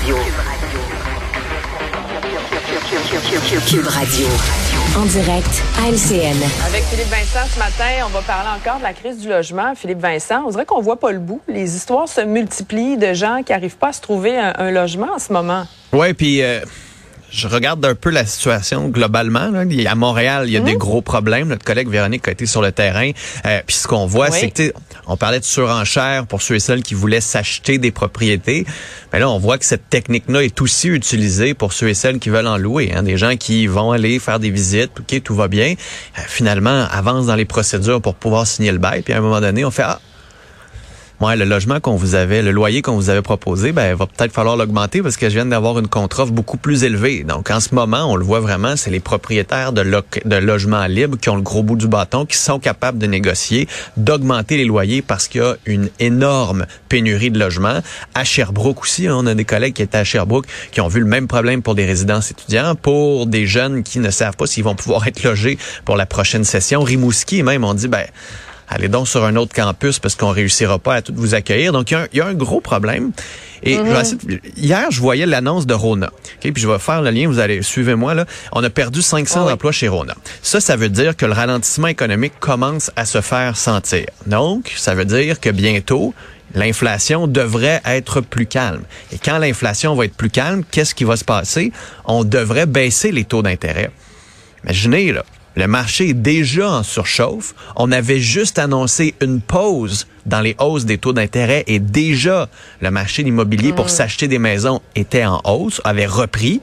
Radio. Cube Radio. En direct à LCN. Avec Philippe Vincent ce matin, on va parler encore de la crise du logement. Philippe Vincent, on dirait qu'on voit pas le bout. Les histoires se multiplient de gens qui n'arrivent pas à se trouver un, logement en ce moment. Oui, puis... Euh, je regarde un peu la situation globalement. Là. À Montréal, il y a des mhm. gros problèmes. Notre collègue Véronique a été sur le terrain. Euh, puis ce qu'on voit, c'est que on parlait de surenchère pour ceux et celles qui voulaient s'acheter des propriétés. Mais là, on voit que cette technique-là est aussi utilisée pour ceux et celles qui veulent en louer. Hein. Des gens qui vont aller faire des visites, ok, tout va bien. Euh, finalement, avancent dans les procédures pour pouvoir signer le bail. Puis à un moment donné, on fait ah ouais, le logement qu'on vous avait, le loyer qu'on vous avait proposé, ben, va peut-être falloir l'augmenter parce que je viens d'avoir une contre-offre beaucoup plus élevée. Donc, en ce moment, on le voit vraiment, c'est les propriétaires de, de logements libres qui ont le gros bout du bâton, qui sont capables de négocier, d'augmenter les loyers parce qu'il y a une énorme pénurie de logements. À Sherbrooke aussi, hein, on a des collègues qui étaient à Sherbrooke qui ont vu le même problème pour des résidences étudiants, pour des jeunes qui ne savent pas s'ils vont pouvoir être logés pour la prochaine session. Rimouski, même, on dit, ben, allez donc sur un autre campus parce qu'on réussira pas à tout vous accueillir. Donc, il y, a un gros problème. Et mm-hmm. hier, je voyais l'annonce de Rona. puis je vais faire le lien, vous allez, suivez-moi là. On a perdu 500 ah emplois chez Rona. Ça, ça veut dire que le ralentissement économique commence à se faire sentir. Donc, ça veut dire que bientôt, l'inflation devrait être plus calme. Et quand l'inflation va être plus calme, qu'est-ce qui va se passer? On devrait baisser les taux d'intérêt. Imaginez, là, le marché est déjà en surchauffe. On avait juste annoncé une pause dans les hausses des taux d'intérêt et déjà le marché de l'immobilier pour mm. s'acheter des maisons était en hausse, avait repris.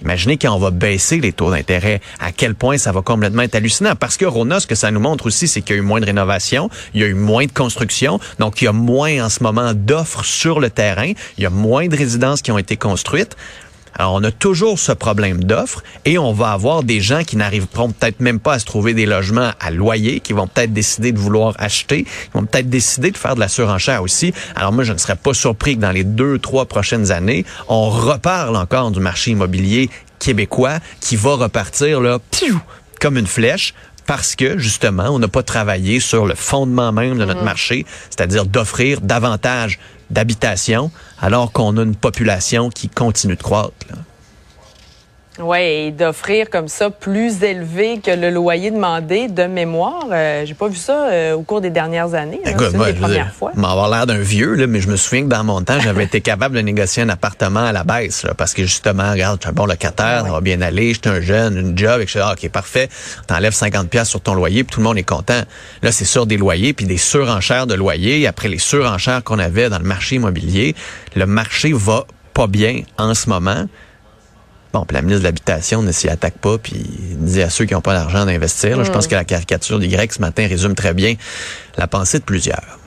Imaginez quand on va baisser les taux d'intérêt, à quel point ça va complètement être hallucinant. Parce que Rona, ce que ça nous montre aussi, c'est qu'il y a eu moins de rénovation, il y a eu moins de construction, donc il y a moins en ce moment d'offres sur le terrain, il y a moins de résidences qui ont été construites. Alors, on a toujours ce problème d'offres et on va avoir des gens qui n'arriveront peut-être même pas à se trouver des logements à loyer, qui vont peut-être décider de vouloir acheter, qui vont peut-être décider de faire de la surenchère aussi. Alors moi, je ne serais pas surpris que dans les deux, trois prochaines années, on reparle encore du marché immobilier québécois qui va repartir là, comme une flèche parce que justement, on n'a pas travaillé sur le fondement même de notre mm-hmm. marché, c'est-à-dire d'offrir davantage d'habitation alors qu'on a une population qui continue de croître. Oui, et d'offrir comme ça plus élevé que le loyer demandé de mémoire. Euh, j'ai pas vu ça euh, au cours des dernières années. Hein, Écoute, moi, fois. m'avoir l'air d'un vieux, là, mais je me souviens que dans mon temps, j'avais été capable de négocier un appartement à la baisse, parce que justement, regarde, tu un bon locataire, ça va bien aller, j'étais un jeune, une job, etc. Ah, OK, parfait. T'enlèves 50 pièces sur ton loyer, puis tout le monde est content. Là, c'est sur des loyers, puis des surenchères de loyers. Après les surenchères qu'on avait dans le marché immobilier, le marché va pas bien en ce moment. Bon, puis la ministre de l'Habitation ne s'y attaque pas, puis dit à ceux qui n'ont pas d'argent d'investir. Je pense mm. que la caricature des Grecs ce matin résume très bien la pensée de plusieurs.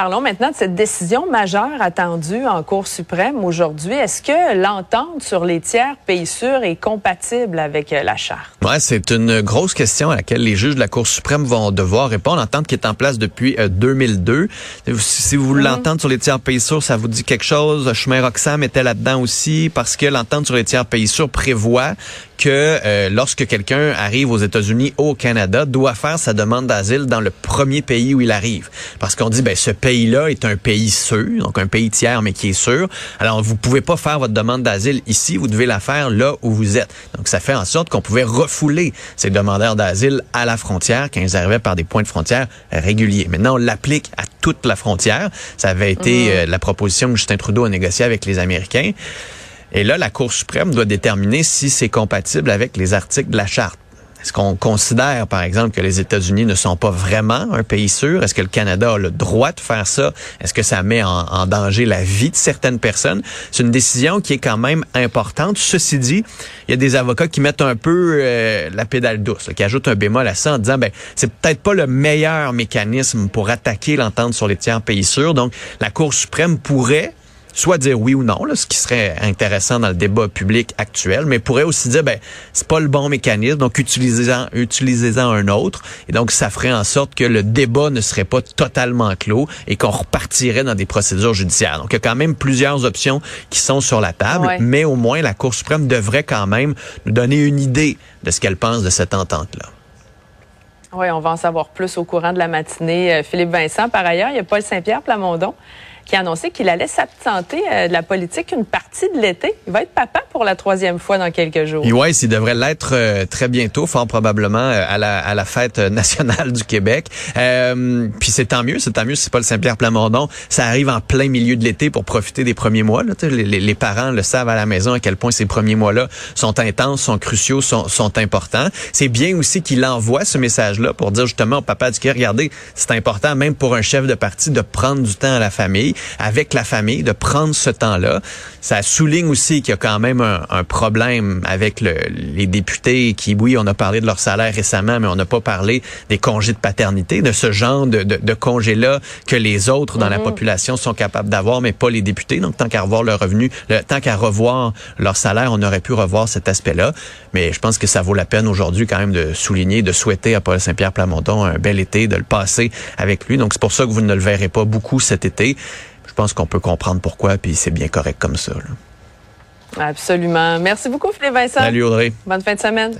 Parlons maintenant de cette décision majeure attendue en Cour suprême aujourd'hui. Est-ce que l'entente sur les tiers pays sûrs est compatible avec euh, la charte? Ouais, c'est une grosse question à laquelle les juges de la Cour suprême vont devoir répondre. L'entente qui est en place depuis 2002. Euh, si vous voulez mhm. l'entente sur les tiers pays sûrs, ça vous dit quelque chose? Chemin Roxham était là-dedans aussi parce que l'entente sur les tiers pays sûrs prévoit que euh, lorsque quelqu'un arrive aux États-Unis ou au Canada, doit faire sa demande d'asile dans le premier pays où il arrive. Parce qu'on dit, ben ce pays-là est un pays sûr, donc un pays tiers, mais qui est sûr. Alors, vous pouvez pas faire votre demande d'asile ici, vous devez la faire là où vous êtes. Donc, ça fait en sorte qu'on pouvait refouler ces demandeurs d'asile à la frontière quand ils arrivaient par des points de frontière réguliers. Maintenant, on l'applique à toute la frontière. Ça avait été mmh. euh, la proposition que Justin Trudeau a négociée avec les Américains. Et là, la Cour suprême doit déterminer si c'est compatible avec les articles de la Charte. Est-ce qu'on considère, par exemple, que les États-Unis ne sont pas vraiment un pays sûr? Est-ce que le Canada a le droit de faire ça? Est-ce que ça met en, danger la vie de certaines personnes? C'est une décision qui est quand même importante. Ceci dit, il y a des avocats qui mettent un peu euh, la pédale douce, qui ajoutent un bémol à ça en disant, ben, c'est peut-être pas le meilleur mécanisme pour attaquer l'entente sur les tiers pays sûrs. Donc, la Cour suprême pourrait soit dire oui ou non, là, ce qui serait intéressant dans le débat public actuel, mais pourrait aussi dire ben c'est pas le bon mécanisme, donc utilisez-en utilisez-en un autre, et donc ça ferait en sorte que le débat ne serait pas totalement clos et qu'on repartirait dans des procédures judiciaires. Donc il y a quand même plusieurs options qui sont sur la table, mais au moins la Cour suprême devrait quand même nous donner une idée de ce qu'elle pense de cette entente-là. Oui, on va en savoir plus au courant de la matinée. Euh, Philippe Vincent, par ailleurs, il y a Paul Saint-Pierre Plamondon qui a annoncé qu'il allait s'absenter euh, de la politique une partie de l'été. Il va être papa pour la troisième fois dans quelques jours. Oui, il devrait l'être euh, très bientôt, fort probablement euh, à la, fête nationale du Québec. puis c'est tant mieux, c'est tant mieux si le Saint-Pierre Plamondon. Ça arrive en plein milieu de l'été pour profiter des premiers mois. Là. Les, les, parents le savent à la maison à quel point ces premiers mois-là sont intenses, sont cruciaux, sont, sont importants. C'est bien aussi qu'il envoie ce message-là pour dire justement au papa du Québec, regardez, c'est important même pour un chef de parti de prendre du temps à la famille avec la famille, de prendre ce temps-là. Ça souligne aussi qu'il y a quand même un, un problème avec le, les députés qui, oui, on a parlé de leur salaire récemment, mais on n'a pas parlé des congés de paternité, de ce genre de, de, de congés-là que les autres dans la mhm. population sont capables d'avoir, mais pas les députés. Donc, tant qu'à revoir leur revenu, le, tant qu'à revoir leur salaire, on aurait pu revoir cet aspect-là. Mais je pense que ça vaut la peine aujourd'hui quand même de souligner, de souhaiter à Paul Saint-Pierre Plamondon un bel été, de le passer avec lui. Donc, c'est pour ça que vous ne le verrez pas beaucoup cet été. Je pense qu'on peut comprendre pourquoi, puis c'est bien correct comme ça. Absolument. Merci beaucoup, Philippe Vincent. Salut, Audrey. Bonne fin de semaine.